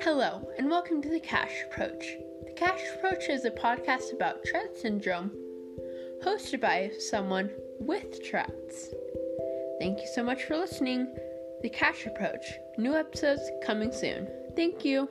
Hello, and welcome to the Cash Approach. The Cash Approach is a podcast about Tourette syndrome, hosted by someone with Tourette's. Thank you so much for listening. The Cash Approach. New episodes coming soon. Thank you.